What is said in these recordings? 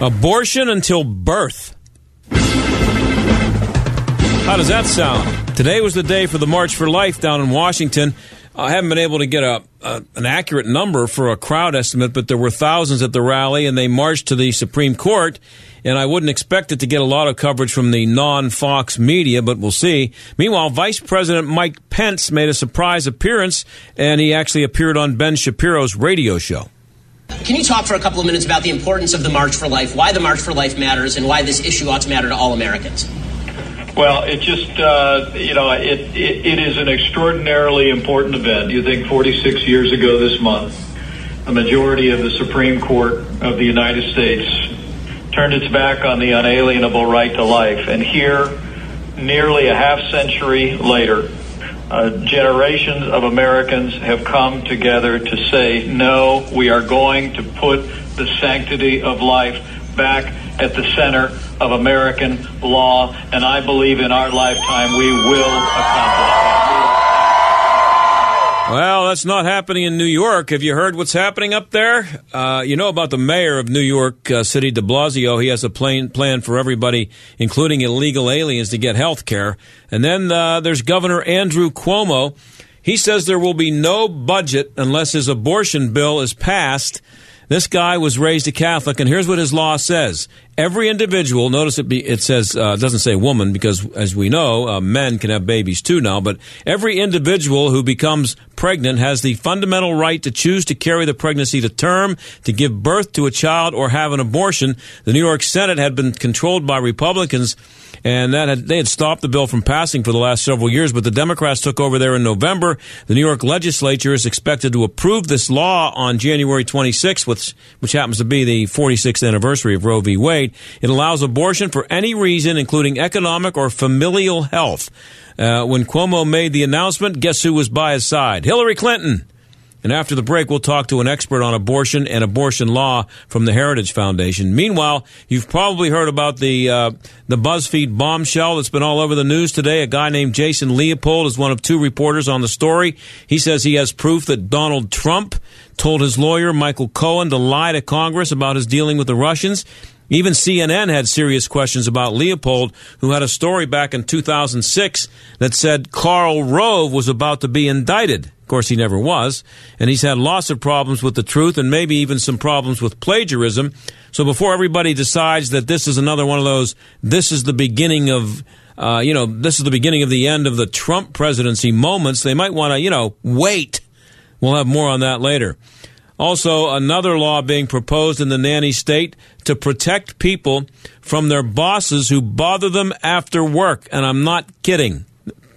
Abortion until birth. How does that sound? Today was the day for the March for Life down in Washington. I haven't been able to get a, a, an accurate number for a crowd estimate, but there were thousands at the rally, and they marched to the Supreme Court. And I wouldn't expect it to get a lot of coverage from the non-Fox media, but we'll see. Meanwhile, Vice President Mike Pence made a surprise appearance, and he actually appeared on Ben Shapiro's radio show. Can you talk for a couple of minutes about the importance of the March for Life, why the March for Life matters, and why this issue ought to matter to all Americans? Well, it just, uh, you know, it, it, it is an extraordinarily important event. You think 46 years ago this month, a majority of the Supreme Court of the United States turned its back on the unalienable right to life. And here, nearly a half century later, uh, generations of Americans have come together to say, no, we are going to put the sanctity of life back at the center of American law, and I believe in our lifetime we will accomplish. Well, that's not happening in New York. Have you heard what's happening up there? Uh, you know about the mayor of New York uh, City, de Blasio. He has a plan, plan for everybody, including illegal aliens, to get health care. And then uh, there's Governor Andrew Cuomo. He says there will be no budget unless his abortion bill is passed. This guy was raised a Catholic, and here's what his law says: every individual. Notice it. Be, it says uh, doesn't say woman because, as we know, uh, men can have babies too now. But every individual who becomes pregnant has the fundamental right to choose to carry the pregnancy to term, to give birth to a child, or have an abortion. The New York Senate had been controlled by Republicans and that had, they had stopped the bill from passing for the last several years. But the Democrats took over there in November. The New York legislature is expected to approve this law on January 26th, which which happens to be the 46th anniversary of Roe v. Wade. It allows abortion for any reason, including economic or familial health. Uh, when Cuomo made the announcement, guess who was by his side? Hillary Clinton. And after the break, we'll talk to an expert on abortion and abortion law from the Heritage Foundation. Meanwhile, you've probably heard about the uh, the BuzzFeed bombshell that's been all over the news today. A guy named Jason Leopold is one of two reporters on the story. He says he has proof that Donald Trump told his lawyer Michael Cohen to lie to Congress about his dealing with the Russians. Even CNN had serious questions about Leopold, who had a story back in 2006 that said Karl Rove was about to be indicted. Of course, he never was. And he's had lots of problems with the truth and maybe even some problems with plagiarism. So before everybody decides that this is another one of those, this is the beginning of, uh, you know, this is the beginning of the end of the Trump presidency moments, they might want to, you know, wait. We'll have more on that later. Also, another law being proposed in the nanny state to protect people from their bosses who bother them after work. And I'm not kidding.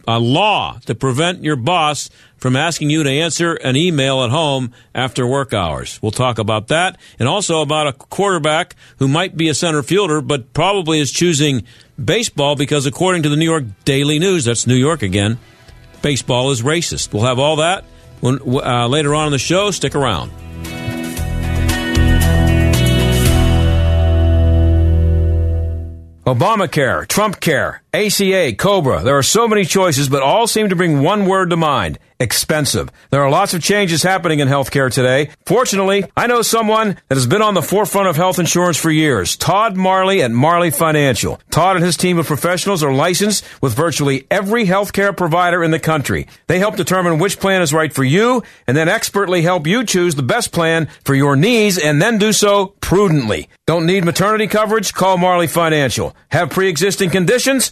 A law to prevent your boss from asking you to answer an email at home after work hours. We'll talk about that and also about a quarterback who might be a center fielder, but probably is choosing baseball because according to the New York Daily News, that's New York again, baseball is racist. We'll have all that when, uh, later on in the show. Stick around. Obamacare, Trump Care, ACA, Cobra. There are so many choices, but all seem to bring one word to mind expensive. There are lots of changes happening in healthcare today. Fortunately, I know someone that has been on the forefront of health insurance for years. Todd Marley at Marley Financial. Todd and his team of professionals are licensed with virtually every healthcare provider in the country. They help determine which plan is right for you and then expertly help you choose the best plan for your needs and then do so prudently. Don't need maternity coverage? Call Marley Financial. Have pre-existing conditions?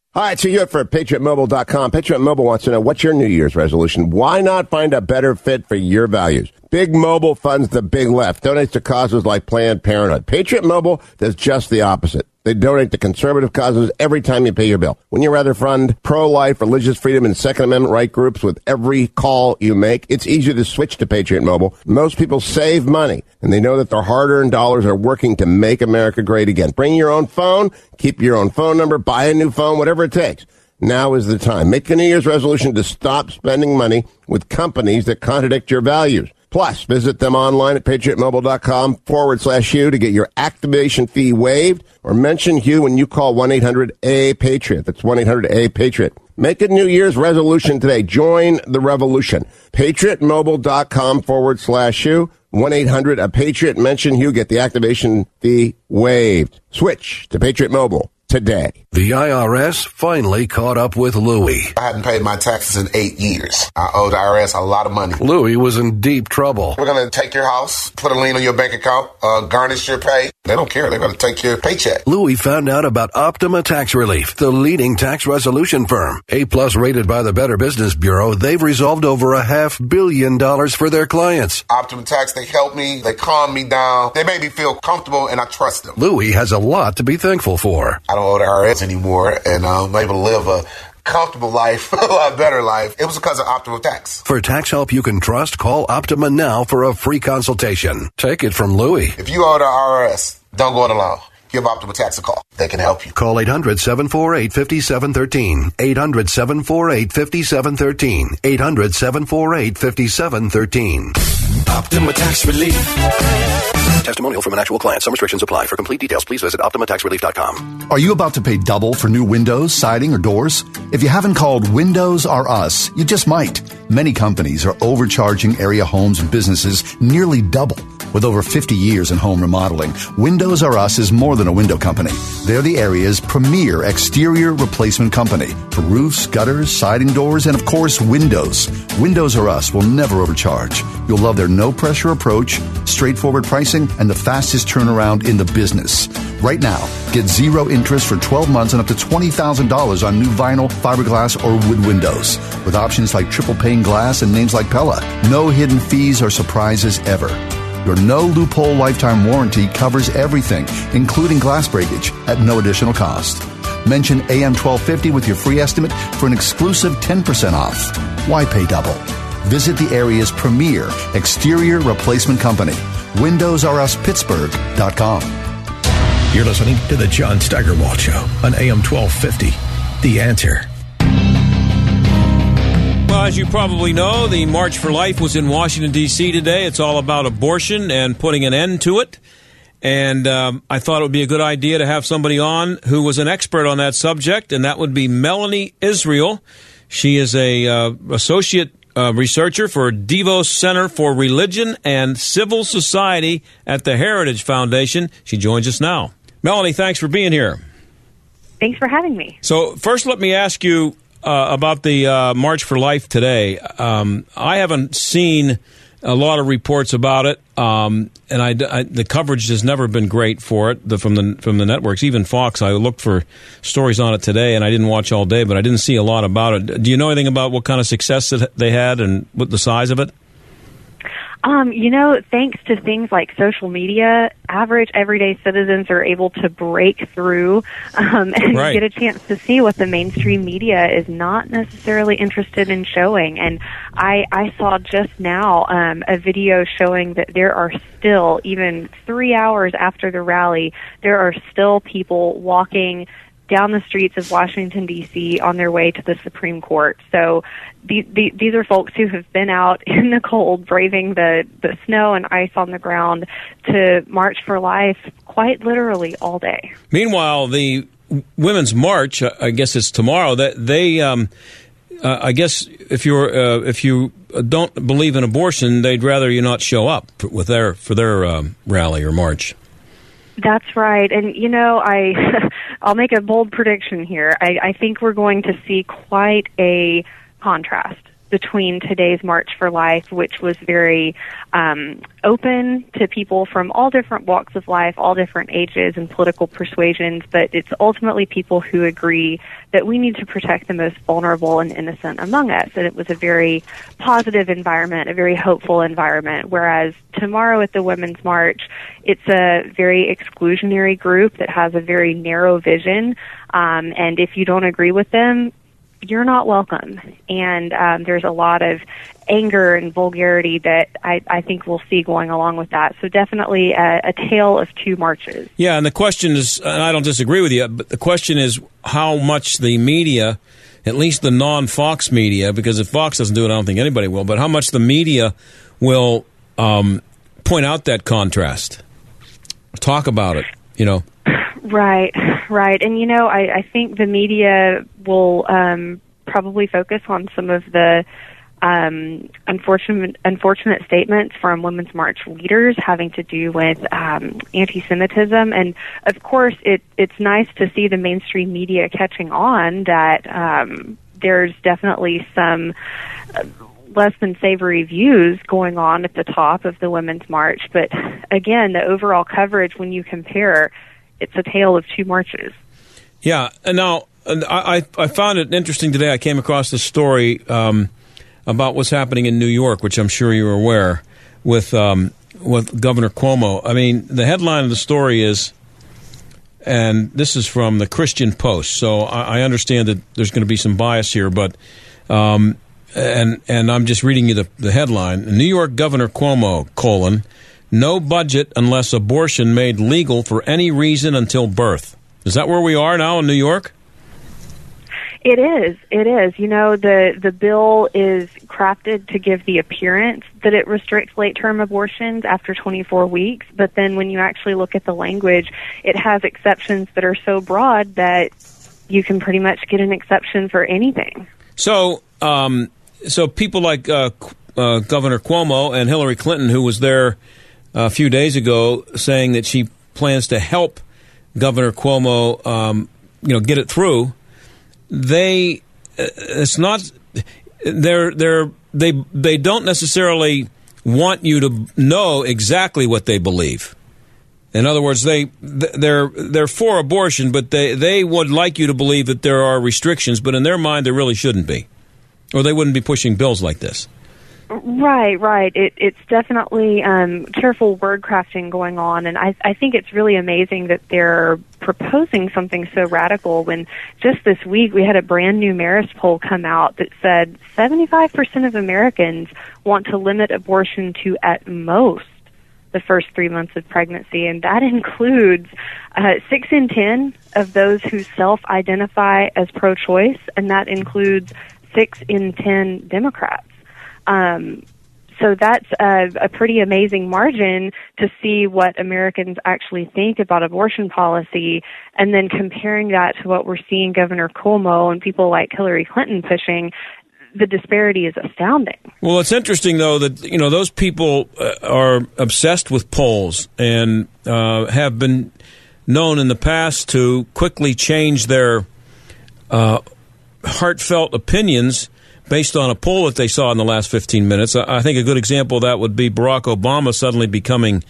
Hi, so you're for PatriotMobile.com. Patriot Mobile wants to know what's your New Year's resolution? Why not find a better fit for your values? Big Mobile funds the big left, donates to causes like Planned Parenthood. Patriot Mobile does just the opposite. They donate to conservative causes every time you pay your bill. When you rather fund pro-life, religious freedom, and Second Amendment right groups with every call you make, it's easier to switch to Patriot Mobile. Most people save money, and they know that their hard-earned dollars are working to make America great again. Bring your own phone, keep your own phone number, buy a new phone, whatever it takes. Now is the time. Make a New Year's resolution to stop spending money with companies that contradict your values. Plus, visit them online at patriotmobile.com forward slash Hugh to get your activation fee waived or mention Hugh when you call 1-800-A-PATRIOT. That's 1-800-A-PATRIOT. Make a New Year's resolution today. Join the revolution. patriotmobile.com forward slash Hugh. 1-800-A-PATRIOT. Mention Hugh. Get the activation fee waived. Switch to Patriot Mobile today. The IRS finally caught up with Louie. I hadn't paid my taxes in eight years. I owed the IRS a lot of money. Louie was in deep trouble. We're going to take your house, put a lien on your bank account, uh, garnish your pay. They don't care. They're going to take your paycheck. Louie found out about Optima Tax Relief, the leading tax resolution firm. A plus rated by the Better Business Bureau, they've resolved over a half billion dollars for their clients. Optima Tax, they helped me. They calmed me down. They made me feel comfortable and I trust them. Louie has a lot to be thankful for. I don't owe the IRS anymore and I'm able to live a comfortable life, a lot better life. It was because of Optima Tax. For tax help you can trust, call Optima now for a free consultation. Take it from Louie. If you owe the IRS, don't go it alone. Give Optima Tax a call. They can help you. Call 800 748 5713. 800 748 5713. 800 748 5713. Optima Tax Relief. Testimonial from an actual client. Some restrictions apply. For complete details, please visit OptimaTaxRelief.com. Are you about to pay double for new windows, siding, or doors? If you haven't called Windows R Us, you just might. Many companies are overcharging area homes and businesses nearly double. With over 50 years in home remodeling, Windows R Us is more than a window company. They're the area's premier exterior replacement company for roofs, gutters, siding doors, and of course, windows. Windows R Us will never overcharge. You'll love their no pressure approach, straightforward pricing, and the fastest turnaround in the business. Right now, get zero interest for 12 months and up to $20,000 on new vinyl, fiberglass, or wood windows. With options like triple pane glass and names like Pella. No hidden fees or surprises ever. Your no loophole lifetime warranty covers everything, including glass breakage, at no additional cost. Mention AM 1250 with your free estimate for an exclusive 10% off. Why pay double? Visit the area's premier exterior replacement company, WindowsRUsPittsburgh.com. You're listening to the John Steigerwald Show on AM 1250. The answer. Well, as you probably know, the March for Life was in Washington, D.C. today. It's all about abortion and putting an end to it. And um, I thought it would be a good idea to have somebody on who was an expert on that subject, and that would be Melanie Israel. She is a uh, associate uh, researcher for DeVos Center for Religion and Civil Society at the Heritage Foundation. She joins us now. Melanie, thanks for being here. Thanks for having me. So, first, let me ask you uh, about the uh, March for Life today. Um, I haven't seen a lot of reports about it, um, and I, I, the coverage has never been great for it the, from the from the networks. Even Fox, I looked for stories on it today, and I didn't watch all day, but I didn't see a lot about it. Do you know anything about what kind of success that they had and what the size of it? Um, you know, thanks to things like social media, average everyday citizens are able to break through um, and Right. get a chance to see what the mainstream media is not necessarily interested in showing. And I, I saw just now um, a video showing that there are still, even three hours after the rally, there are still people walking down the streets of Washington D.C. on their way to the Supreme Court. So the, the, these are folks who have been out in the cold, braving the the snow and ice on the ground to march for life, quite literally all day. Meanwhile, the Women's March, uh, I guess it's tomorrow, that they um, uh, I guess if you're uh, if you don't believe in abortion, they'd rather you not show up with their for their um, rally or march. That's right. And you know, I I'll make a bold prediction here. I, I think we're going to see quite a contrast between today's March for Life, which was very um, open to people from all different walks of life, all different ages and political persuasions, but it's ultimately people who agree that we need to protect the most vulnerable and innocent among us. And it was a very positive environment, a very hopeful environment. Whereas tomorrow at the Women's March, it's a very exclusionary group that has a very narrow vision. Um, and if you don't agree with them, you're not welcome. And um, there's a lot of anger and vulgarity that I, I think we'll see going along with that. So definitely a, a tale of two marches. Yeah, and the question is, and I don't disagree with you, but the question is how much the media, at least the non-Fox media, because if Fox doesn't do it, I don't think anybody will. But how much the media will um, point out that contrast, talk about it, you know. Right, right. And, you know, I, I think the media will um, probably focus on some of the um, unfortunate unfortunate statements from Women's March leaders having to do with um, anti-Semitism, and of course, it it's nice to see the mainstream media catching on that um, there's definitely some. Uh, less than savory views going on at the top of the Women's March, but again, the overall coverage when you compare it's a tale of two marches. Yeah, and now I, I found it interesting today. I came across this story um, about what's happening in New York, which I'm sure you're aware with um, with Governor Cuomo. I mean, the headline of the story is, and this is from the Christian Post. So I, I understand that there's going to be some bias here, but. Um, and and I'm just reading you the, the headline. New York Governor Cuomo colon no budget unless abortion made legal for any reason until birth. Is that where we are now in New York? It is. It is. You know, the the bill is crafted to give the appearance that it restricts late term abortions after 24 weeks, but then when you actually look at the language, it has exceptions that are so broad that you can pretty much get an exception for anything. So, um, so people like uh, uh, Governor Cuomo and Hillary Clinton, who was there a few days ago saying that she plans to help Governor Cuomo, um, you know, get it through. They, uh, it's not. They're they're they they don't necessarily want you to know exactly what they believe. In other words, they they're they're for abortion, but they they would like you to believe that there are restrictions, but in their mind there really shouldn't be, or they wouldn't be pushing bills like this. Right, right. It, it's definitely um, careful word crafting going on, and I, I think it's really amazing that they're proposing something so radical. When just this week we had a brand new Marist poll come out that said 75% of Americans want to limit abortion to at most the first three months of pregnancy, and that includes uh, six in ten of those who self-identify as pro-choice, and that includes six in ten Democrats. Um, so that's a, a pretty amazing margin to see what Americans actually think about abortion policy, and then comparing that to what we're seeing Governor Cuomo and people like Hillary Clinton pushing. The disparity is astounding. Well, it's interesting though that you know those people uh, are obsessed with polls and uh, have been known in the past to quickly change their uh, heartfelt opinions based on a poll that they saw in the last 15 minutes. I think a good example of that would be Barack Obama suddenly becoming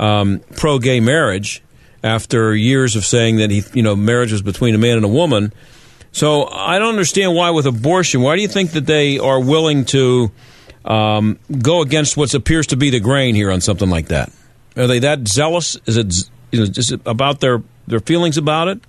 um, pro gay marriage after years of saying that he, you know, marriage was between a man and a woman. So I don't understand why with abortion, why do you think that they are willing to um, go against what appears to be the grain here on something like that? Are they that zealous? Is it you know, just about their, their feelings about it?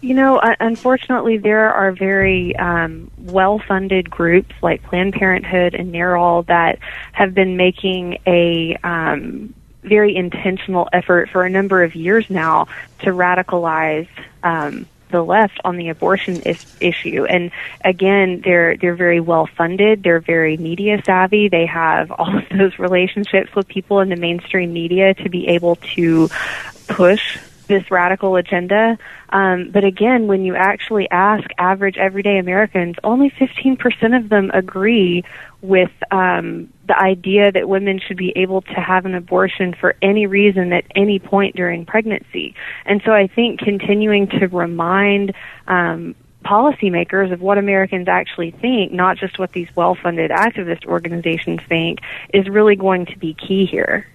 You know, unfortunately, there are very um, well-funded groups like Planned Parenthood and NARAL that have been making a um, very intentional effort for a number of years now to radicalize um, the left on the abortion is- issue. And again, they're they're very well funded. They're very media savvy. They have all of those relationships with people in the mainstream media to be able to push this radical agenda. Um, but again, when you actually ask average everyday Americans, only 15% of them agree with um, the idea that women should be able to have an abortion for any reason at any point during pregnancy. And so I think continuing to remind um, policymakers of what Americans actually think, not just what these well funded activist organizations think, is really going to be key here.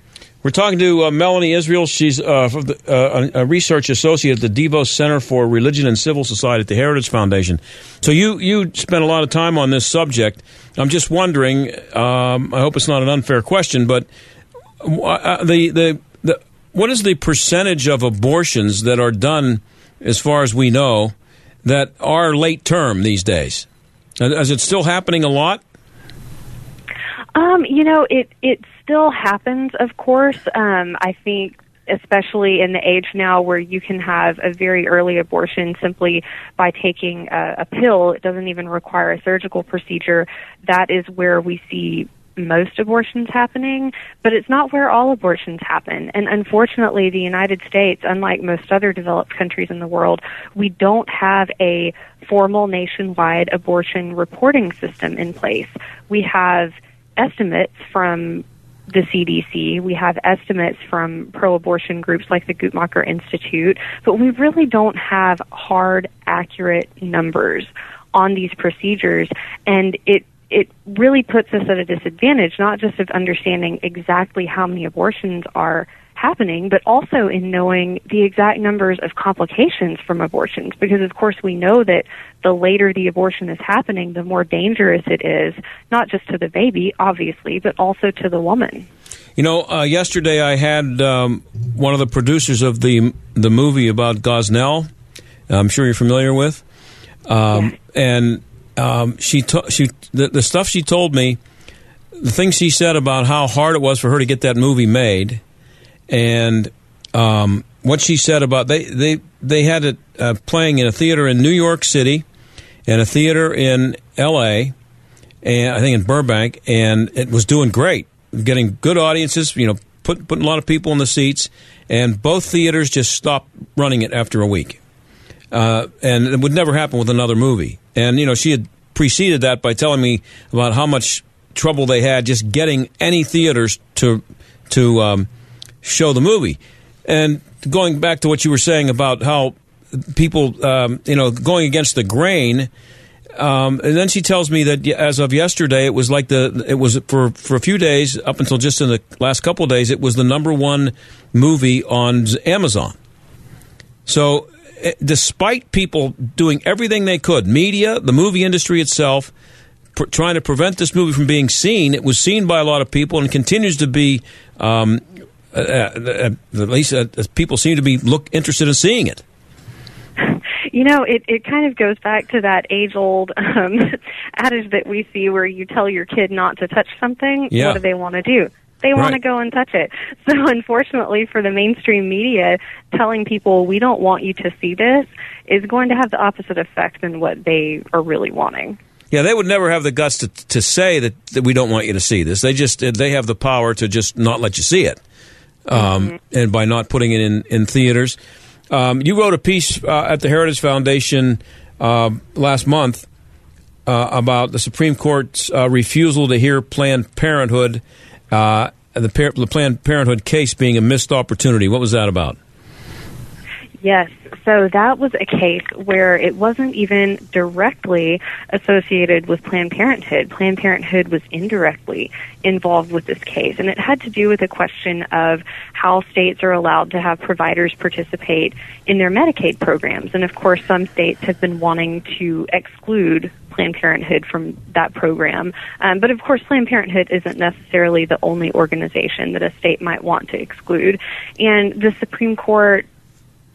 We're talking to uh, Melanie Israel. She's uh, the, uh, a research associate at the DeVos Center for Religion and Civil Society at the Heritage Foundation. So you you spent a lot of time on this subject. I'm just wondering. Um, I hope it's not an unfair question, but uh, the, the the what is the percentage of abortions that are done, as far as we know, that are late term these days? Is it still happening a lot? Um, you know, it it still happens, of course. Um, I think especially in the age now where you can have a very early abortion simply by taking a, a pill. It doesn't even require a surgical procedure. That is where we see most abortions happening, but it's not where all abortions happen. And unfortunately, the United States, unlike most other developed countries in the world, we don't have a formal nationwide abortion reporting system in place. We have estimates from the CDC. We have estimates from pro-abortion groups like the Guttmacher Institute, but we really don't have hard, accurate numbers on these procedures, and it it really puts us at a disadvantage, not just of understanding exactly how many abortions are happening, but also in knowing the exact numbers of complications from abortions. Because, of course, we know that the later the abortion is happening, the more dangerous it is, not just to the baby, obviously, but also to the woman. You know, uh, yesterday I had um, one of the producers of the the movie about Gosnell. I'm sure you're familiar with, um, and um, she to- she the, the stuff she told me, the things she said about how hard it was for her to get that movie made, and um, what she said about they they they had it uh, playing in a theater in New York City, and a theater in L.A. and I think in Burbank, and it was doing great, getting good audiences. You know, put, putting a lot of people in the seats, and both theaters just stopped running it after a week. Uh, and it would never happen with another movie. And you know, she had preceded that by telling me about how much trouble they had just getting any theaters to to um, show the movie. And going back to what you were saying about how people, um, you know, going against the grain. Um, and then she tells me that as of yesterday, it was like the it was for for a few days up until just in the last couple days, it was the number one movie on Amazon. So, eh, despite people doing everything they could, media, the movie industry itself, pr- trying to prevent this movie from being seen, it was seen by a lot of people and continues to be. Um, uh, uh, at least uh, people seem to be look interested in seeing it. You know, it it kind of goes back to that age old um, adage that we see where you tell your kid not to touch something. Yeah. What do they want to do? They want to go and touch it. So, unfortunately, for the mainstream media, telling people we don't want you to see this is going to have the opposite effect than what they are really wanting. Yeah, they would never have the guts to to say that, that we don't want you to see this. They just they have the power to just not let you see it, um, and by not putting it in in theaters. Um, you wrote a piece uh, at the Heritage Foundation uh, last month uh, about the Supreme Court's uh, refusal to hear Planned Parenthood, uh, the, par- the Planned Parenthood case being a missed opportunity. What was that about? Yes. So that was a case where it wasn't even directly associated with Planned Parenthood. Planned Parenthood was indirectly involved with this case. And it had to do with the question of how states are allowed to have providers participate in their Medicaid programs. And of course, some states have been wanting to exclude Planned Parenthood from that program. Um, but of course, Planned Parenthood isn't necessarily the only organization that a state might want to exclude. And the Supreme Court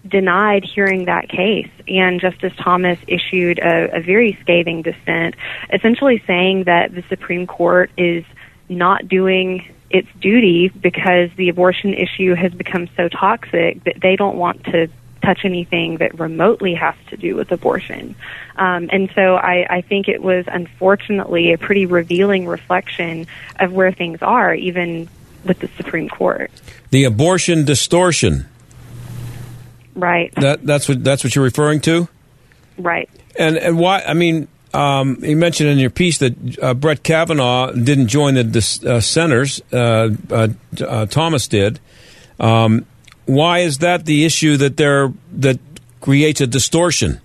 denied hearing that case, and Justice Thomas issued a, a very scathing dissent, essentially saying that the Supreme Court is not doing its duty because the abortion issue has become so toxic that they don't want to touch anything that remotely has to do with abortion. Um, and so I, I think it was unfortunately a pretty revealing reflection of where things are, even with the Supreme Court. The abortion distortion. Right. That that's what that's what you're referring to. Right. And and why? I mean, um, you mentioned in your piece that uh, Brett Kavanaugh didn't join the dis- uh, centers. Uh, uh, uh, Thomas did. Um, why is that the issue that there that creates a distortion?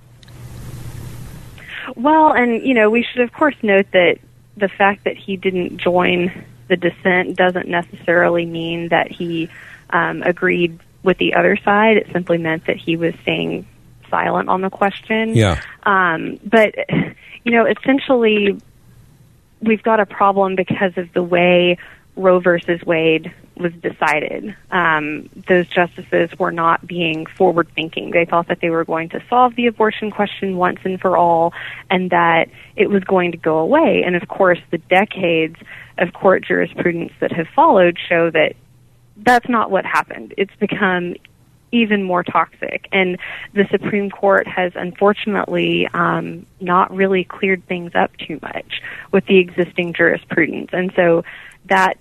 Well, and you know, we should of course note that the fact that he didn't join the dissent doesn't necessarily mean that he um, agreed with the other side. It simply meant that he was staying silent on the question. Yeah. Um, but you know, essentially, we've got a problem because of the way Roe versus Wade was decided. Um, those justices were not being forward thinking. They thought that they were going to solve the abortion question once and for all and that it was going to go away. And of course, the decades of court jurisprudence that have followed show that that's not what happened. It's become even more toxic. And the Supreme Court has unfortunately um, not really cleared things up too much with the existing jurisprudence. And so that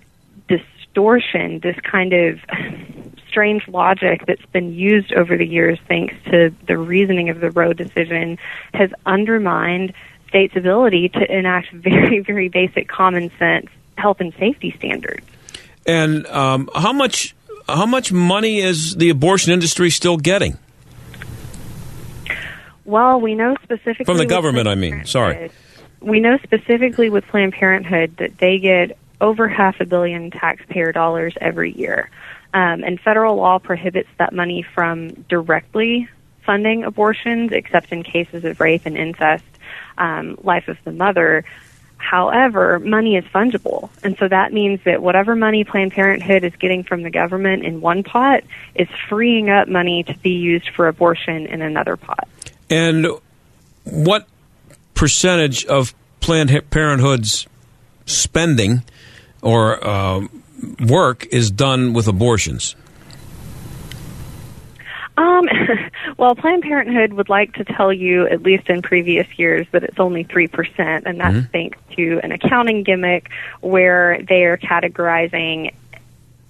distortion, this kind of strange logic that's been used over the years thanks to the reasoning of the Roe decision has undermined states' ability to enact very, very basic common sense health and safety standards. And um, how much how much money is the abortion industry still getting Well, we know specifically from the government? I mean, sorry. We know specifically with Planned Parenthood that they get over half a billion taxpayer dollars every year. Um, and federal law prohibits that money from directly funding abortions, except in cases of rape and incest, um, life of the mother. However, money is fungible. And so that means that whatever money Planned Parenthood is getting from the government in one pot is freeing up money to be used for abortion in another pot. And what percentage of Planned Parenthood's spending or uh, work is done with abortions? Um, well, Planned Parenthood would like to tell you, at least in previous years, that it's only 3%, and that's Mhm. thanks to an accounting gimmick where they are categorizing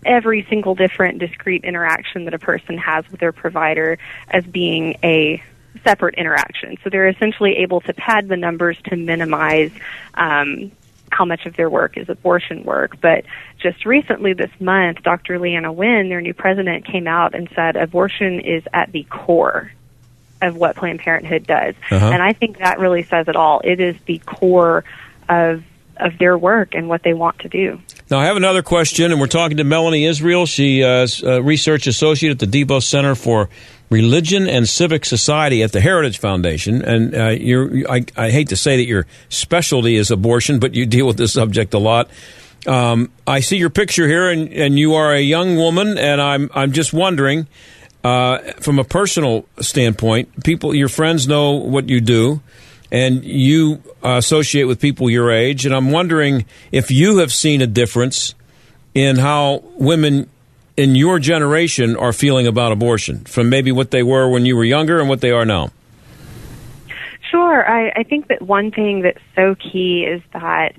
every single different discrete interaction that a person has with their provider as being a separate interaction. So they're essentially able to pad the numbers to minimize um, how much of their work is abortion work. But just recently this month, Dr. Leana Wen, their new president, came out and said abortion is at the core of what Planned Parenthood does. Uh-huh. And I think that really says it all. It is the core of of their work and what they want to do. Now, I have another question, and we're talking to Melanie Israel. She uh, is a research associate at the DeVos Center for Religion and Civic Society at the Heritage Foundation. And uh, you're, I, I hate to say that your specialty is abortion, but you deal with this subject a lot. Um, I see your picture here, and, and you are a young woman, and I'm I'm just wondering, uh, from a personal standpoint, people, your friends know what you do, and you associate with people your age, and I'm wondering if you have seen a difference in how women in your generation are feeling about abortion from maybe what they were when you were younger and what they are now. Sure. I, I think that one thing that's so key is that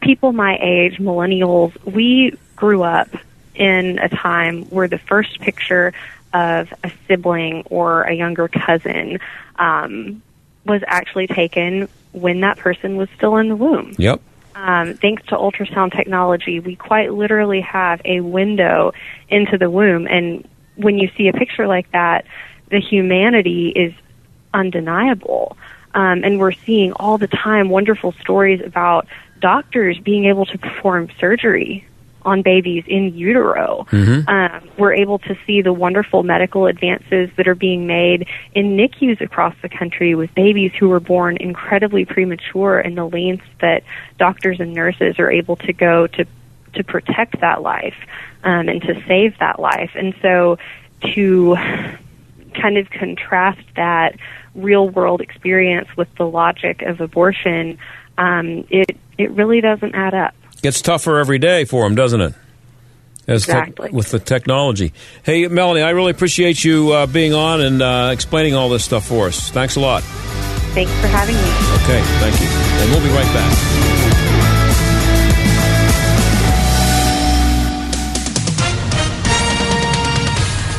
people my age, millennials, we grew up in a time where the first picture of a sibling or a younger cousin um, was actually taken when that person was still in the womb. Yep. Um, thanks to ultrasound technology, we quite literally have a window into the womb. And when you see a picture like that, the humanity is undeniable. Um, and we're seeing all the time wonderful stories about doctors being able to perform surgery on babies in utero. Mhm. Um, we're able to see the wonderful medical advances that are being made in NICUs across the country with babies who were born incredibly premature and the lengths that doctors and nurses are able to go to to protect that life um, and to save that life. And so to kind of contrast that real world experience with the logic of abortion, um, it it really doesn't add up. Gets tougher every day for them, doesn't it? As tech- Exactly. with the technology. Hey, Melanie, I really appreciate you uh, being on and uh, explaining all this stuff for us. Thanks a lot. Thanks for having me. Okay, thank you. And we'll be right back.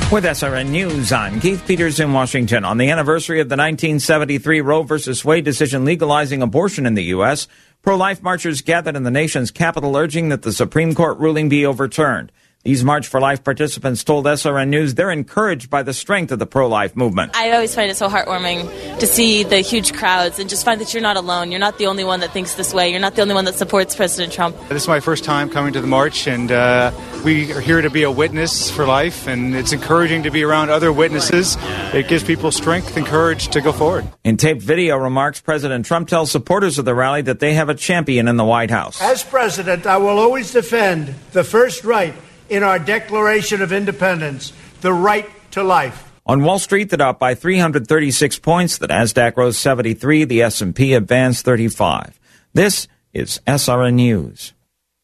With SRN News, I'm Keith Peters in Washington. On the anniversary of the 1973 Roe v. Wade decision legalizing abortion in the U.S., pro-life marchers gathered in the nation's capital urging that the Supreme Court ruling be overturned. These March for Life participants told SRN News they're encouraged by the strength of the pro life movement. I always find it so heartwarming to see the huge crowds and just find that you're not alone. You're not the only one that thinks this way. You're not the only one that supports President Trump. This is my first time coming to the march, and uh, we are here to be a witness for life, and it's encouraging to be around other witnesses. It gives people strength and courage to go forward. In taped video remarks, President Trump tells supporters of the rally that they have a champion in the White House. As president, I will always defend the first right in our Declaration of Independence the right to life. On Wall Street, the Dow up by 336 points, the Nasdaq rose 73, the S&P advanced 35. This is SRN News.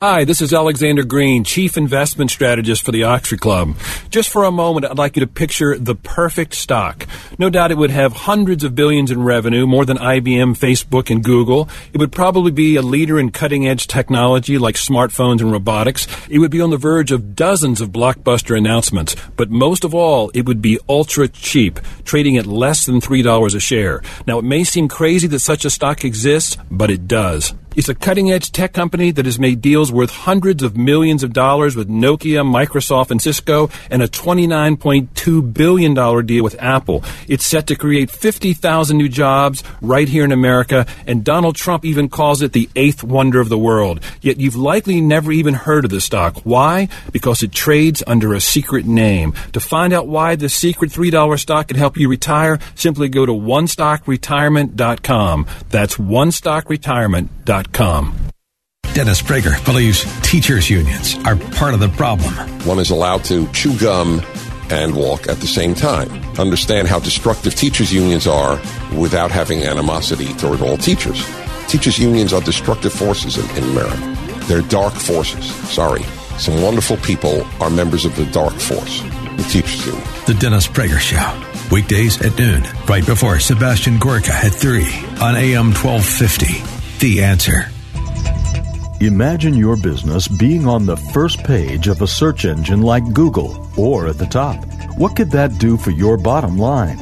Hi, this is Alexander Green, Chief Investment Strategist for the Oxford Club. Just for a moment, I'd like you to picture the perfect stock. No doubt it would have hundreds of billions in revenue, more than IBM, Facebook, and Google. It would probably be a leader in cutting edge technology like smartphones and robotics. It would be on the verge of dozens of blockbuster announcements. But most of all, it would be ultra cheap, trading at less than $3 a share. Now, it may seem crazy that such a stock exists, but it does. It's a cutting edge tech company that has made deals worth hundreds of millions of dollars with Nokia, Microsoft, and Cisco, and a $29.2 billion deal with Apple. It's set to create 50,000 new jobs right here in America, and Donald Trump even calls it the eighth wonder of the world. Yet you've likely never even heard of the stock. Why? Because it trades under a secret name. To find out why the secret $3 stock can help you retire, simply go to onestockretirement.com. That's onestockretirement.com. Dennis Prager believes teachers' unions are part of the problem. One is allowed to chew gum and walk at the same time. Understand how destructive teachers' unions are without having animosity toward all teachers. Teachers' unions are destructive forces in, in America. They're dark forces. Sorry. Some wonderful people are members of the dark force, the teachers' union. The Dennis Prager Show. Weekdays at noon, right before Sebastian Gorka at 3 on AM 1250. The answer. Imagine your business being on the first page of a search engine like Google or at the top. What could that do for your bottom line?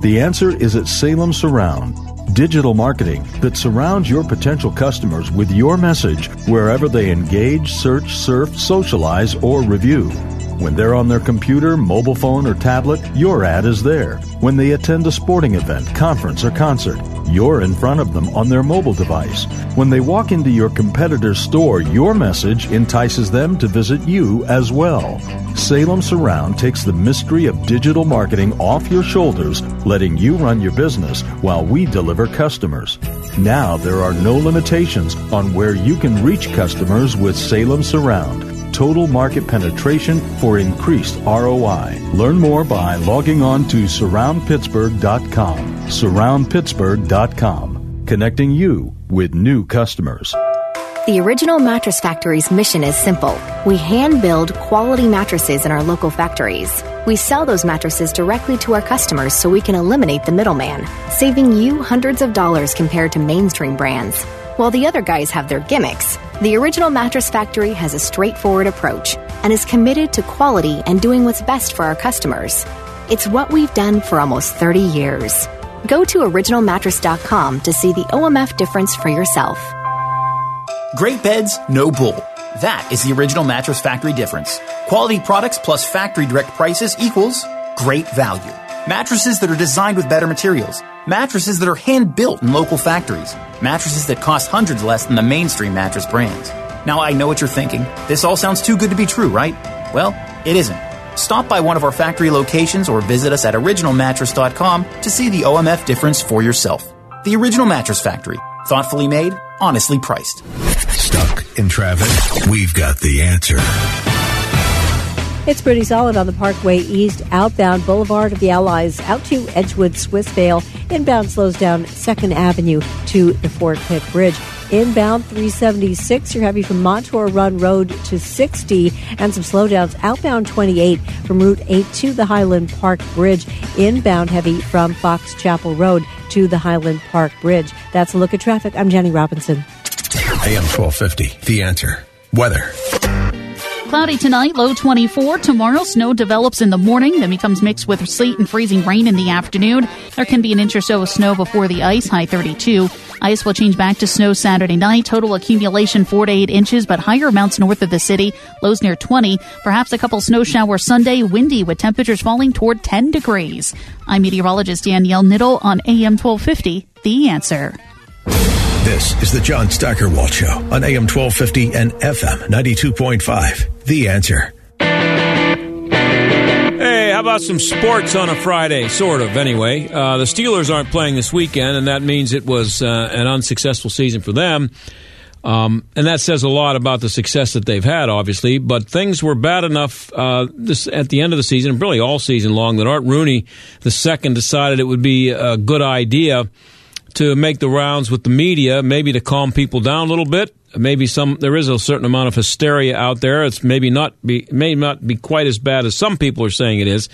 The answer is at Salem Surround, digital marketing that surrounds your potential customers with your message wherever they engage, search, surf, socialize, or review. When they're on their computer, mobile phone, or tablet, your ad is there. When they attend a sporting event, conference, or concert, you're in front of them on their mobile device. When they walk into your competitor's store, your message entices them to visit you as well. Salem Surround takes the mystery of digital marketing off your shoulders, letting you run your business while we deliver customers. Now there are no limitations on where you can reach customers with Salem Surround total market penetration for increased ROI. Learn more by logging on to surroundpittsburgh.com. Surroundpittsburgh.com, connecting you with new customers. The Original Mattress Factory's mission is simple. We hand build quality mattresses in our local factories. We sell those mattresses directly to our customers so we can eliminate the middleman, saving you hundreds of dollars compared to mainstream brands. While the other guys have their gimmicks, the Original Mattress Factory has a straightforward approach and is committed to quality and doing what's best for our customers. It's what we've done for almost 30 years. Go to originalmattress.com to see the OMF difference for yourself. Great beds, no bull. That is the Original Mattress Factory difference. Quality products plus factory direct prices equals great value. Mattresses that are designed with better materials. Mattresses that are hand built in local factories. Mattresses that cost hundreds less than the mainstream mattress brands. Now I know what you're thinking. This all sounds too good to be true, right? Well, it isn't. Stop by one of our factory locations or visit us at originalmattress.com to see the OMF difference for yourself. The Original Mattress Factory. Thoughtfully made, honestly priced. Stuck in traffic? We've got the answer. It's pretty solid on the Parkway East, outbound Boulevard of the Allies, out to Edgewood Swissvale. Inbound slows down 2nd Avenue to the Fort Pitt Bridge. Inbound 376, you're heavy from Montour Run Road to 60, and some slowdowns outbound 28 from Route 8 to the Highland Park Bridge. Inbound heavy from Fox Chapel Road to the Highland Park Bridge. That's a look at traffic. I'm Jenny Robinson. AM 1250, The Answer. Weather. Cloudy tonight, low 24. Tomorrow, snow develops in the morning, then becomes mixed with sleet and freezing rain in the afternoon. There can be an inch or so of snow before the ice, high 32. Ice will change back to snow Saturday night. Total accumulation 4 to 8 inches, but higher amounts north of the city. Lows near 20. Perhaps a couple snow showers Sunday. Windy with temperatures falling toward 10 degrees. I'm meteorologist Danielle Niddle on AM 1250. The answer. This is the John Steigerwald Show on AM 1250 and FM 92.5. The answer. Hey, how about some sports on a Friday? Sort of, anyway. Uh, the Steelers aren't playing this weekend, and that means it was uh, an unsuccessful season for them. Um, and that says a lot about the success that they've had, obviously. But things were bad enough uh, this, at the end of the season, really all season long, that Art Rooney II decided it would be a good idea to make the rounds with the media, maybe to calm people down a little bit. Maybe some there is a certain amount of hysteria out there. It's maybe not be may not be quite as bad as some people are saying it is.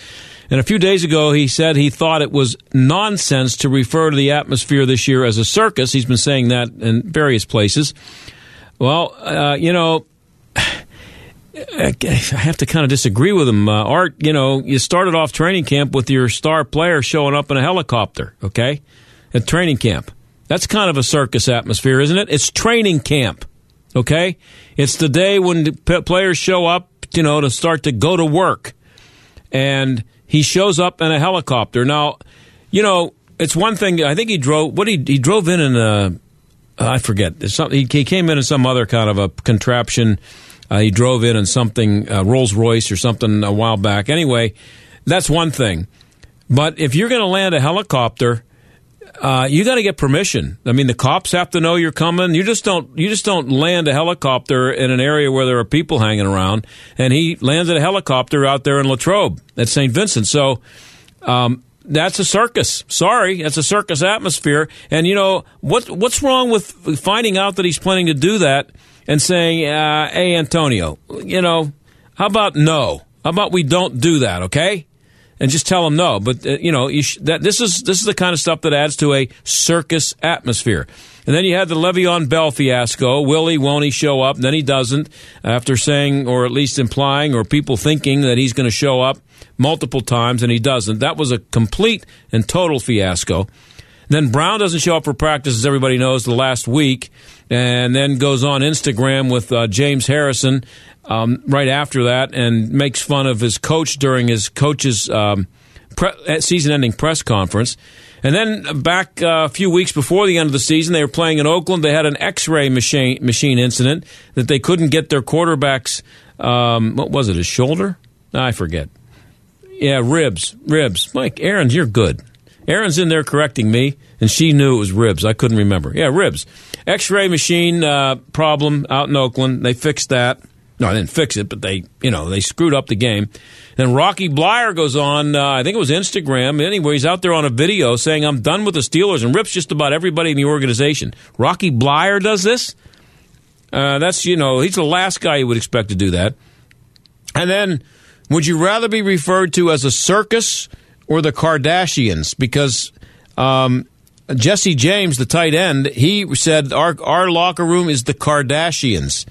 And a few days ago, he said he thought it was nonsense to refer to the atmosphere this year as a circus. He's been saying that in various places. Well, uh, you know. I have to kind of disagree with him. Uh, Art, you know, you started off training camp with your star player showing up in a helicopter, okay? At training camp. That's kind of a circus atmosphere, isn't it? It's training camp. Okay? It's the day when the players show up, you know, to start to go to work. And he shows up in a helicopter. Now, you know, it's one thing. I think he drove. What he he drove in in a. I forget. He, he came in in some other kind of a contraption. Uh, he drove in in something uh, Rolls Royce or something a while back. Anyway, that's one thing. But if you're going to land a helicopter uh, you got to get permission. I mean, the cops have to know you're coming. You just don't. You just don't land a helicopter in an area where there are people hanging around. And he landed a helicopter out there in Latrobe at St. Vincent. So um, that's a circus. Sorry, that's a circus atmosphere. And you know what? What's wrong with finding out that he's planning to do that and saying, uh, "Hey, Antonio, you know, how about no? How about we don't do that? Okay." And just tell them no. But uh, you know, you sh- that this is this is the kind of stuff that adds to a circus atmosphere. And then you had the Le'Veon Bell fiasco. Will he, won't he show up? And then he doesn't, after saying, or at least implying, or people thinking that he's going to show up multiple times, and he doesn't. That was a complete and total fiasco. Then Brown doesn't show up for practice, as everybody knows, the last week, and then goes on Instagram with uh, James Harrison um, right after that and makes fun of his coach during his coach's um, pre- season-ending press conference. And then back uh, a few weeks before the end of the season, they were playing in Oakland. They had an X-ray machine machine incident that they couldn't get their quarterback's um, what was it? His shoulder? I forget. Yeah, ribs, ribs. Mike, Aaron, you're good. Aaron's in there correcting me, and she knew it was ribs. I couldn't remember. Yeah, ribs. X-ray machine uh, problem out in Oakland. They fixed that. No, I didn't fix it, but they, you know, they screwed up the game. Then Rocky Bleier goes on, uh, I think it was Instagram. Anyway, he's out there on a video saying, I'm done with the Steelers and rips just about everybody in the organization. Rocky Bleier does this? Uh, that's, you know, he's the last guy you would expect to do that. And then, would you rather be referred to as a circus or the Kardashians? Because um, Jesse James, the tight end, he said our our locker room is the Kardashians.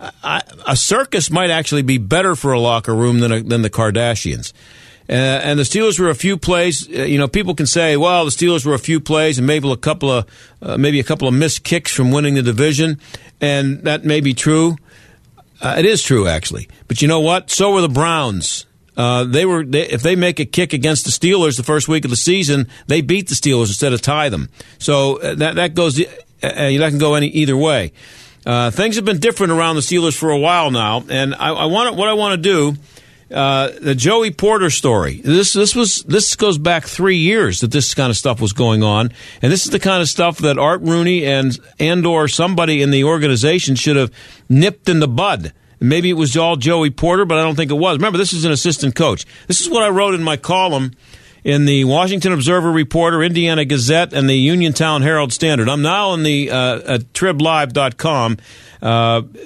I, a circus might actually be better for a locker room than a, than the Kardashians. Uh, and the Steelers were a few plays. Uh, you know, people can say, "Well, the Steelers were a few plays and maybe a couple of uh, maybe a couple of missed kicks from winning the division," and that may be true. Uh, it is true, actually. But you know what? So were the Browns. Uh, they were they, if they make a kick against the Steelers the first week of the season, they beat the Steelers instead of tie them. So uh, that that goes that can go any either way. Uh, things have been different around the Steelers for a while now, and I, I want what I want to do. Uh, the Joey Porter story. This this was this goes back three years that this kind of stuff was going on, and this is the kind of stuff that Art Rooney and and or somebody in the organization should have nipped in the bud. Maybe it was all Joey Porter, but I don't think it was. Remember, this is an assistant coach. This is what I wrote in my column in the Washington Observer Reporter, Indiana Gazette, and the Uniontown Herald Standard. I'm now on the uh, at triblive.com uh,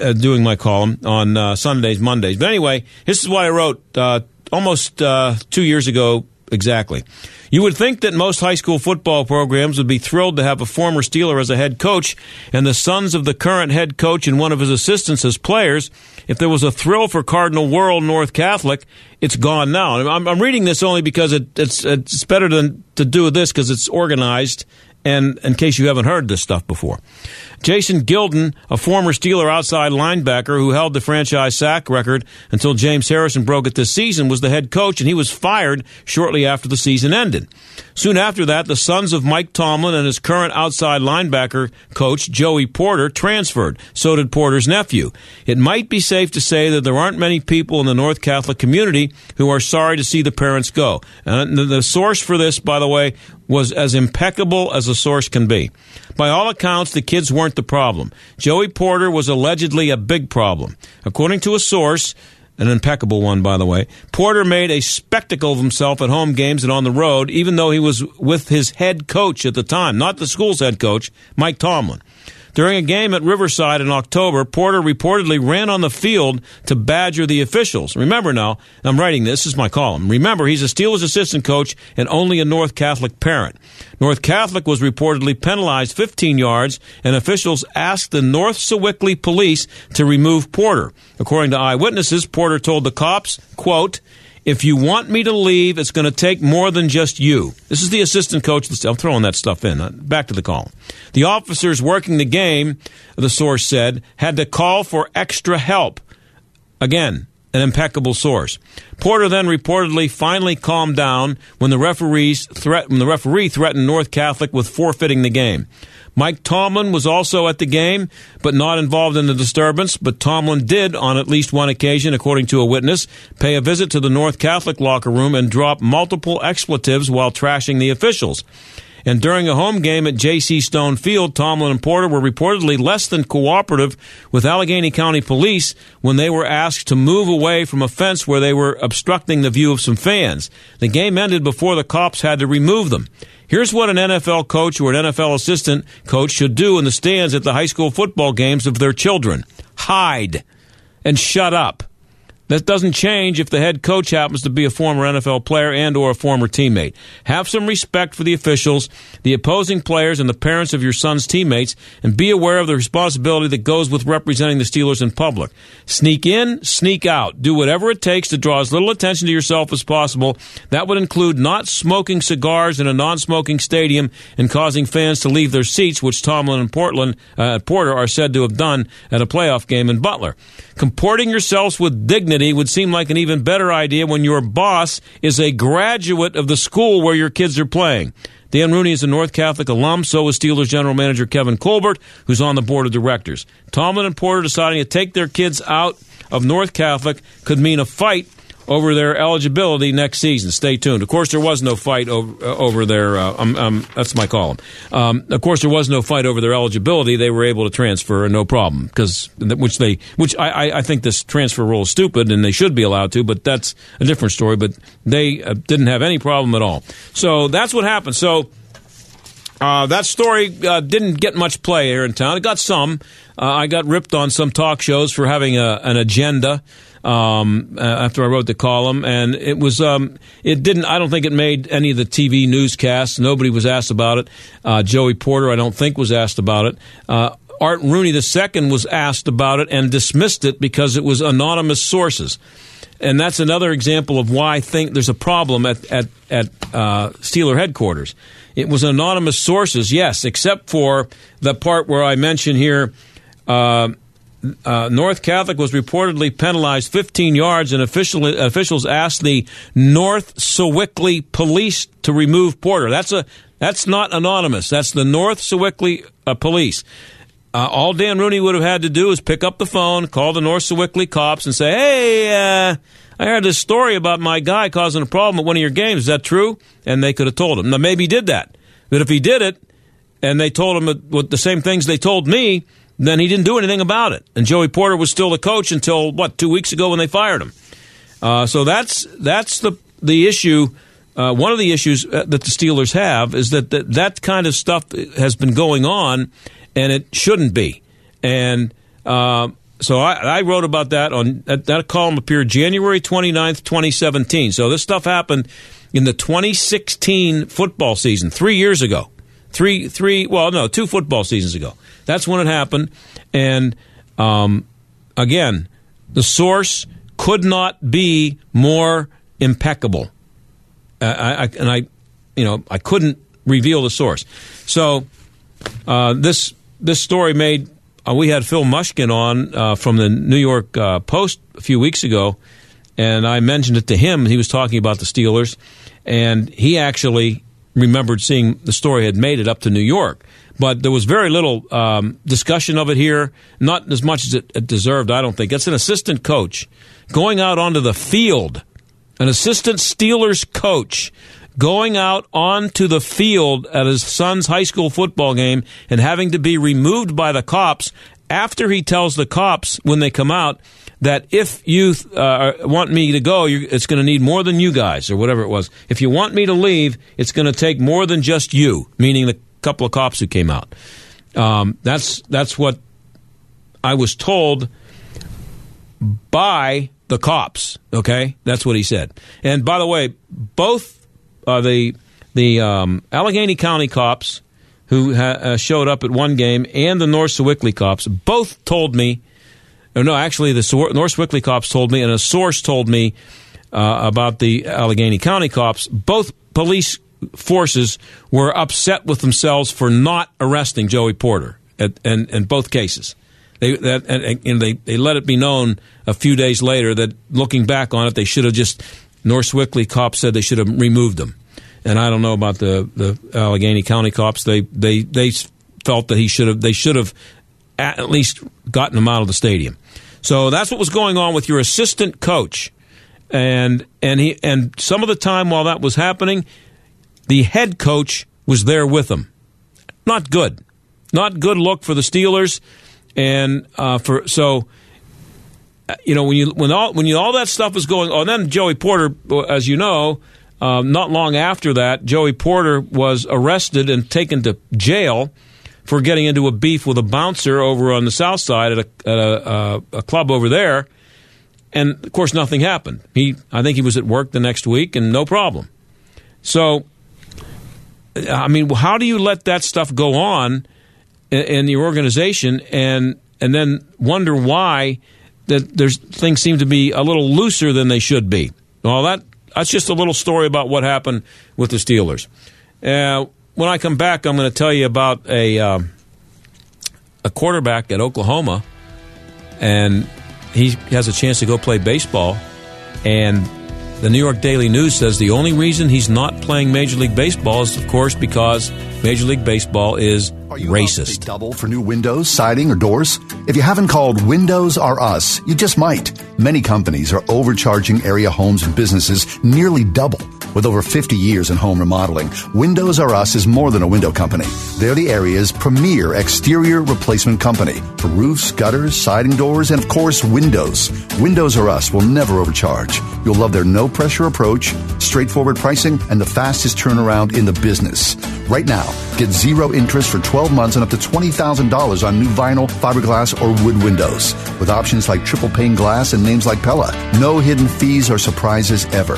uh, doing my column on uh, Sundays, Mondays. But anyway, this is what I wrote uh, almost uh, two years ago exactly. You would think that most high school football programs would be thrilled to have a former Steeler as a head coach and the sons of the current head coach and one of his assistants as players. If there was a thrill for Cardinal Wuerl North Catholic, it's gone now. I'm, I'm reading this only because it, it's, it's better than to do this because it's organized and in case you haven't heard this stuff before. Jason Gildon, a former Steeler outside linebacker who held the franchise sack record until James Harrison broke it this season, was the head coach, and he was fired shortly after the season ended. Soon after that, the sons of Mike Tomlin and his current outside linebacker coach, Joey Porter, transferred. So did Porter's nephew. It might be safe to say that there aren't many people in the North Catholic community who are sorry to see the parents go. And the source for this, by the way, was as impeccable as a source can be. By all accounts, the kids weren't the problem. Joey Porter was allegedly a big problem. According to a source, an impeccable one, by the way, Porter made a spectacle of himself at home games and on the road, even though he was with his head coach at the time, not the school's head coach, Mike Tomlin. During a game at Riverside in October, Porter reportedly ran on the field to badger the officials. Remember now, I'm writing this, this is my column. Remember, he's a Steelers assistant coach and only a North Catholic parent. North Catholic was reportedly penalized 15 yards, and officials asked the North Sewickley police to remove Porter. According to eyewitnesses, Porter told the cops, quote, if you want me to leave, it's going to take more than just you. This is the assistant coach. I'm throwing that stuff in. Uh, back to the call. The officers working the game, the source said, had to call for extra help. Again, an impeccable source. Porter then reportedly finally calmed down when the referees threat, when the referee threatened North Catholic with forfeiting the game. Mike Tomlin was also at the game, but not involved in the disturbance. But Tomlin did, on at least one occasion, according to a witness, pay a visit to the North Catholic locker room and drop multiple expletives while trashing the officials. And during a home game at J.C. Stone Field, Tomlin and Porter were reportedly less than cooperative with Allegheny County Police when they were asked to move away from a fence where they were obstructing the view of some fans. The game ended before the cops had to remove them. Here's what an NFL coach or an NFL assistant coach should do in the stands at the high school football games of their children hide and shut up. That doesn't change if the head coach happens to be a former NFL player and or a former teammate. Have some respect for the officials, the opposing players and the parents of your son's teammates and be aware of the responsibility that goes with representing the Steelers in public. Sneak in, sneak out. Do whatever it takes to draw as little attention to yourself as possible. That would include not smoking cigars in a non-smoking stadium and causing fans to leave their seats, which Tomlin and Portland uh, Porter are said to have done at a playoff game in Butler. Comporting yourselves with dignity would seem like an even better idea when your boss is a graduate of the school where your kids are playing. Dan Rooney is a North Catholic alum. So is Steelers general manager Kevin Colbert, who's on the board of directors. Tomlin and Porter deciding to take their kids out of North Catholic could mean a fight over their eligibility next season. Stay tuned. Of course, there was no fight over, uh, over their. Uh, um, um, that's my column. Um, of course, there was no fight over their eligibility. They were able to transfer, no problem, because which they which I, I think this transfer rule is stupid, and they should be allowed to. But that's a different story. But they uh, didn't have any problem at all. So that's what happened. So. Uh, that story uh, didn't get much play here in town. It got some. Uh, I got ripped on some talk shows for having a, an agenda um, uh, after I wrote the column, and it was um, it didn't. I don't think it made any of the TV newscasts. Nobody was asked about it. Uh, Joey Porter, I don't think, was asked about it. Uh, Art Rooney II was asked about it and dismissed it because it was anonymous sources. And that's another example of why I think there's a problem at, at, at uh, Steeler headquarters. It was anonymous sources, yes, except for the part where I mention here uh, uh, North Catholic was reportedly penalized 15 yards, and official, officials asked the North Sewickley police to remove Porter. That's a that's not anonymous. That's the North Sewickley uh, police. Uh, all Dan Rooney would have had to do is pick up the phone, call the North Sewickley cops, and say, "Hey, uh, I heard this story about my guy causing a problem at one of your games. Is that true?" And they could have told him. Now, maybe he did that, but if he did it, and they told him the same things they told me, then he didn't do anything about it. And Joey Porter was still the coach until what two weeks ago when they fired him. Uh, so that's that's the the issue. Uh, one of the issues uh, that the Steelers have is that, that that kind of stuff has been going on, and it shouldn't be. And uh, so I, I, wrote about that on that, that column appeared January 29th, 2017. So this stuff happened in the 2016 football season, three years ago. Three, three, well, no, two football seasons ago. That's when it happened. And um, again, the source could not be more impeccable. I, I, and I, you know, I couldn't reveal the source. So uh, this this story made. Uh, we had Phil Mushnick on uh, from the New York uh, Post a few weeks ago, and I mentioned it to him. He was talking about the Steelers, and he actually remembered seeing the story had made it up to New York. But there was very little um, discussion of it here, not as much as it, it deserved, I don't think. It's an assistant coach going out onto the field, an assistant Steelers coach going out onto the field at his son's high school football game and having to be removed by the cops after he tells the cops when they come out that if you uh, want me to go, it's going to need more than you guys, or whatever it was. If you want me to leave, it's going to take more than just you, meaning the couple of cops who came out. Um, that's that's what I was told by the cops. Okay, that's what he said. And by the way, both uh, the the um, Allegheny County cops who ha- uh, showed up at one game and the North Sewickley cops both told me or no, actually, the North Sewickley cops told me, and a source told me uh, about the Allegheny County cops. Both police forces were upset with themselves for not arresting Joey Porter at, in, in both cases. They that, and, and, they they let it be known a few days later that looking back on it, they should have just North Sewickley cops said they should have removed them. And I don't know about the, the Allegheny County cops. They they they felt that he should have they should have at least gotten them out of the stadium. So that's what was going on with your assistant coach. And and he and some of the time while that was happening, the head coach was there with them. Not good. Not good look for the Steelers and uh, for so uh, you know when you when all when you all that stuff was going on then Joey Porter as you know um, not long after that Joey Porter was arrested and taken to jail for getting into a beef with a bouncer over on the south side at a, at a, a club over there. And of course, nothing happened. He, I think he was at work the next week and no problem. So, I mean, how do you let that stuff go on in, in your organization and and then wonder why that there's things seem to be a little looser than they should be? Well, that that's just a little story about what happened with the Steelers. Uh, when I come back, I'm going to tell you about a um, a quarterback at Oklahoma, and he has a chance to go play baseball. And the New York Daily News says the only reason he's not playing Major League Baseball is, of course, because Major League Baseball is Are racist. double for new windows, siding, or doors? If you haven't called Windows R Us, you just might. Many companies are overcharging area homes and businesses nearly double. With over 50 years in home remodeling, Windows R Us is more than a window company. They're the area's premier exterior replacement company for roofs, gutters, siding doors, and of course, windows. Windows R Us will never overcharge. You'll love their no pressure approach, straightforward pricing, and the fastest turnaround in the business. Right now, get zero interest for 12 months and up to $20,000 on new vinyl, fiberglass, or wood windows. With options like triple pane glass and names like Pella. No hidden fees or surprises ever.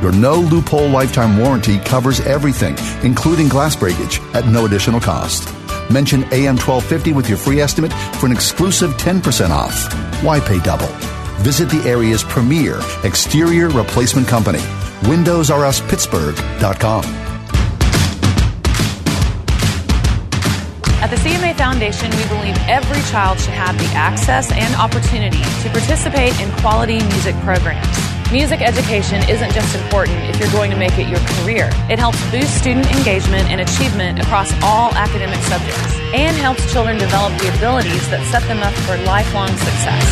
Your no loophole lifetime warranty covers everything, including glass breakage, at no additional cost. Mention AM 1250 with your free estimate for an exclusive 10% off. Why pay double? Visit the area's premier exterior replacement company, WindowsRUsPittsburgh.com. At the CMA Foundation, we believe every child should have the access and opportunity to participate in quality music programs. Music education isn't just important if you're going to make it your career. It helps boost student engagement and achievement across all academic subjects and helps children develop the abilities that set them up for lifelong success.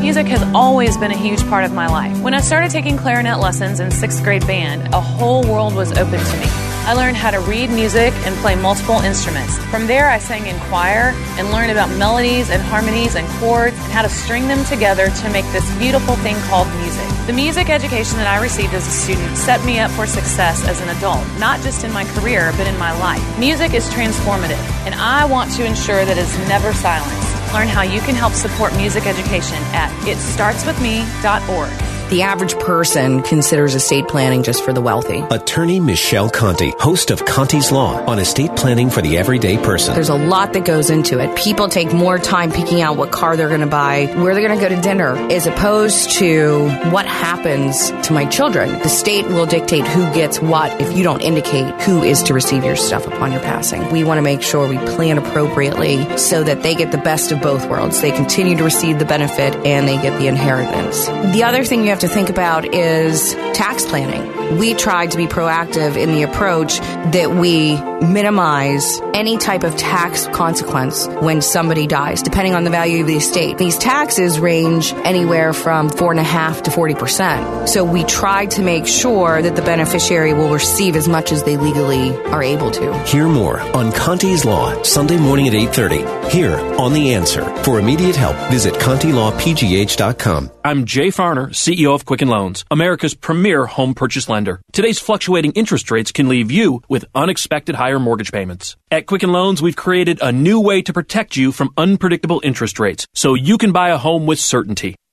Music has always been a huge part of my life. When I started taking clarinet lessons in sixth grade band, a whole world was open to me. I learned how to read music and play multiple instruments. From there, I sang in choir and learned about melodies and harmonies and chords and how to string them together to make this beautiful thing called music. The music education that I received as a student set me up for success as an adult, not just in my career, but in my life. Music is transformative, and I want to ensure that it's never silenced. Learn how you can help support music education at itstartswithme.org. the average person considers estate planning just for the wealthy. Attorney Michelle Conti, host of Conti's Law on estate planning for the everyday person. There's a lot that goes into it. People take more time picking out what car they're going to buy, where they're going to go to dinner, as opposed to what happens to my children. The state will dictate who gets what if you don't indicate who is to receive your stuff upon your passing. We want to make sure we plan appropriately so that they get the best of both worlds. They continue to receive the benefit and they get the inheritance. The other thing you have to think about is tax planning. We tried to be proactive in the approach that we minimize any type of tax consequence when somebody dies, depending on the value of the estate. These taxes range anywhere from four and a half to forty percent. So we tried to make sure that the beneficiary will receive as much as they legally are able to. Hear more on Conti's Law, Sunday morning at 8.30, here on The Answer. For immediate help, visit ContiLawPGH.com. I'm Jay Farner, CEO of Quicken Loans, America's premier home purchase lender. Today's fluctuating interest rates can leave you with unexpected higher mortgage payments. At Quicken Loans, we've created a new way to protect you from unpredictable interest rates so you can buy a home with certainty.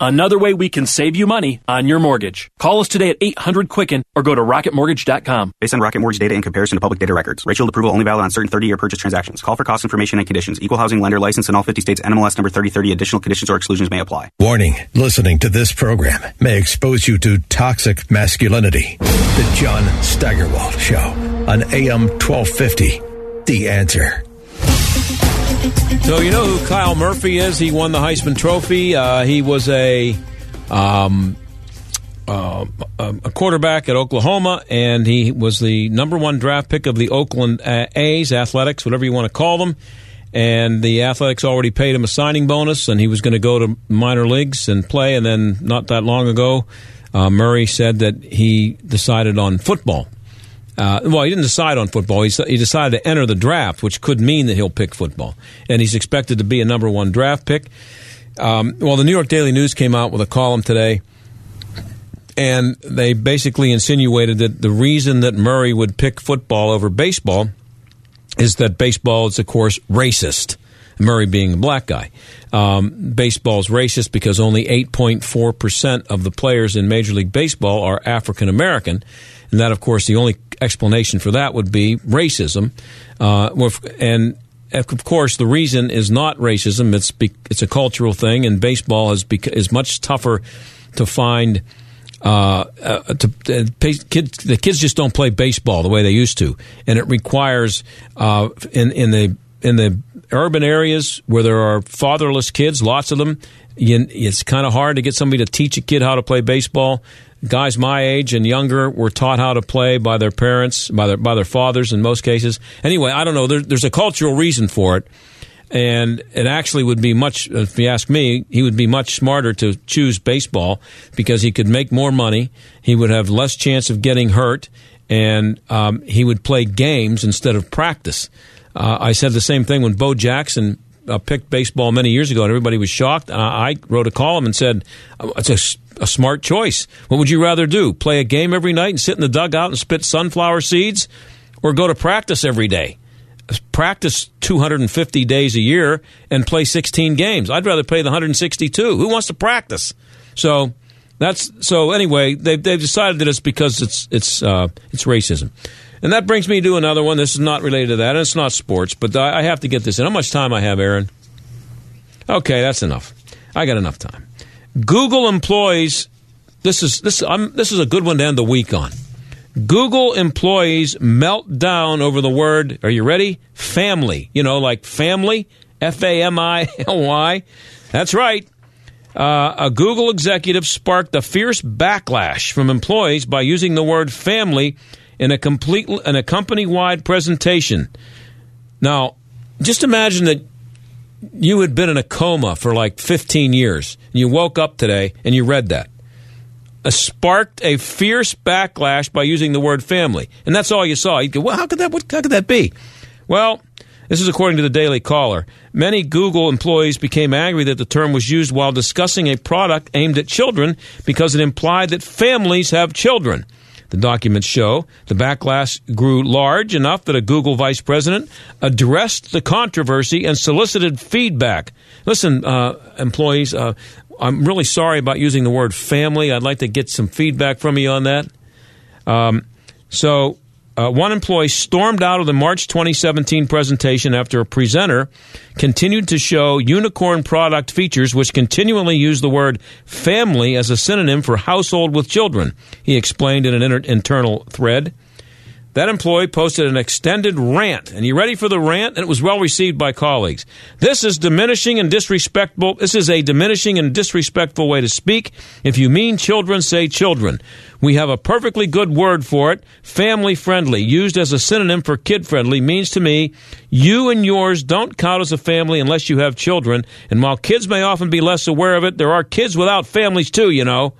Another way we can save you money on your mortgage. Call us today at 800 Quicken or go to rocketmortgage.com. Based on Rocket Mortgage data in comparison to public data records. Rate Shield approval only valid on certain 30-year purchase transactions. Call for cost information and conditions. Equal housing lender license in all 50 states. NMLS number 3030. Additional conditions or exclusions may apply. Warning listening to this program may expose you to toxic masculinity. The John Steigerwald Show on AM 1250. The answer. So you know who Kyler Murray is? He won the Heisman Trophy. Uh, he was a um, uh, a quarterback at Oklahoma, and he was the number one draft pick of the Oakland A's, Athletics, whatever you want to call them. And the Athletics already paid him a signing bonus, and he was going to go to minor leagues and play. And then not that long ago, uh, Murray said that he decided on football. Uh, well, he didn't decide on football. He, he, decided to enter the draft, which could mean that he'll pick football. And he's expected to be a number one draft pick. Um, well, the New York Daily News came out with a column today, and they basically insinuated that the reason that Murray would pick football over baseball is that baseball is, of course, racist. Murray being a black guy. Um, baseball is racist because only 8.4% of the players in Major League Baseball are African American. And that, of course, the only explanation for that would be racism. Uh, and of course, the reason is not racism; it's it's a cultural thing, and baseball is is much tougher to find. Uh, uh, to, uh, kids, the kids just don't play baseball the way they used to, and it requires uh, in in the in the urban areas where there are fatherless kids, lots of them. It's kind of hard to get somebody to teach a kid how to play baseball guys my age and younger were taught how to play by their parents, by their by their fathers in most cases. Anyway, I don't know. There, there's a cultural reason for it, and it actually would be much. If you ask me, he would be much smarter to choose baseball because he could make more money. He would have less chance of getting hurt, and um, he would play games instead of practice. Uh, I said the same thing when Bo Jackson uh, picked baseball many years ago, and everybody was shocked. Uh, I wrote a column and said it's a, a, smart choice. What would you rather do? Play a game every night and sit in the dugout and spit sunflower seeds, or go to practice every day? Practice 250 days a year and play 16 games. I'd rather play the 162. Who wants to practice? So that's so. Anyway, they've they've decided that it's because it's it's uh, it's racism. And that brings me to another one. This is not related to that, and it's not sports, but I have to get this in. How much time I have, Aaron? Okay, that's enough. I got enough time. Google employees. This is this. I'm, this is a good one to end the week on. Google employees melt down over the word. Are you ready? Family. You know, like family. F A M I L Y. That's right. Uh, a Google executive sparked a fierce backlash from employees by using the word family in a complete in a company wide presentation. Now, just imagine that you had been in a coma for like 15 years. And you woke up today and you read that. uh, sparked a fierce backlash by using the word family. And that's all you saw. You go, well, how could that, what, how could that be? Well, this is according to the Daily Caller. Many Google employees became angry that the term was used while discussing a product aimed at children because it implied that families have children. The documents show the backlash grew large enough that a Google vice president addressed the controversy and solicited feedback. Listen, uh, employees, uh, I'm really sorry about using the word family. I'd like to get some feedback from you on that. Um, so uh, one employee stormed out of the March 2017 presentation after a presenter continued to show unicorn product features which continually use the word family as a synonym for household with children, he explained in an inter- internal thread. That employee posted an extended rant. And you ready for the rant? And it was well received by colleagues. This is diminishing and disrespectful. This is a diminishing and disrespectful way to speak. If you mean children, say children. We have a perfectly good word for it. Family friendly, used as a synonym for kid friendly, means to me you and yours don't count as a family unless you have children. And while kids may often be less aware of it, there are kids without families too, you know.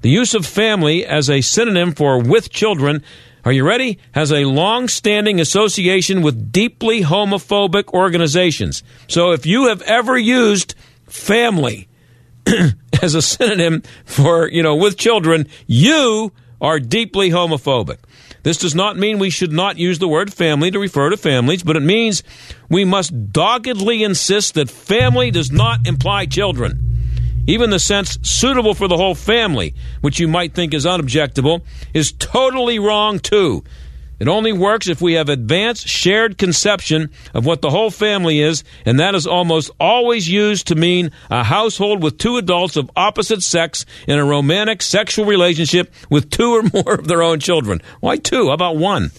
The use of family as a synonym for with children are you ready? Has a long standing association with deeply homophobic organizations. So if you have ever used family as a synonym for, you know, with children, you are deeply homophobic. This does not mean we should not use the word family to refer to families, but it means we must doggedly insist that family does not imply children. Even the sense suitable for the whole family, which you might think is unobjectable, is totally wrong too. It only works if we have advanced shared conception of what the whole family is, and that is almost always used to mean a household with two adults of opposite sex in a romantic sexual relationship with two or more of their own children. Why two? How about one?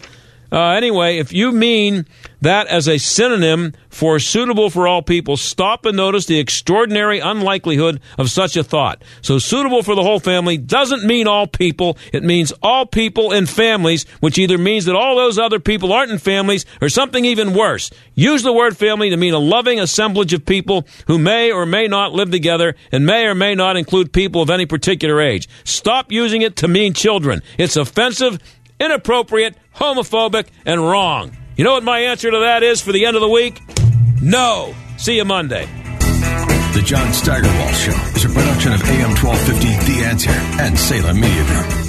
Uh, anyway, if you mean that as a synonym for suitable for all people, stop and notice the extraordinary unlikelihood of such a thought. So, suitable for the whole family doesn't mean all people. It means all people in families, which either means that all those other people aren't in families or something even worse. Use the word family to mean a loving assemblage of people who may or may not live together and may or may not include people of any particular age. Stop using it to mean children. It's offensive inappropriate, homophobic, and wrong. You know what my answer to that is for the end of the week? No. See you Monday. The John Steigerwald Show is a production of AM 1250 The Answer and Salem Media Group.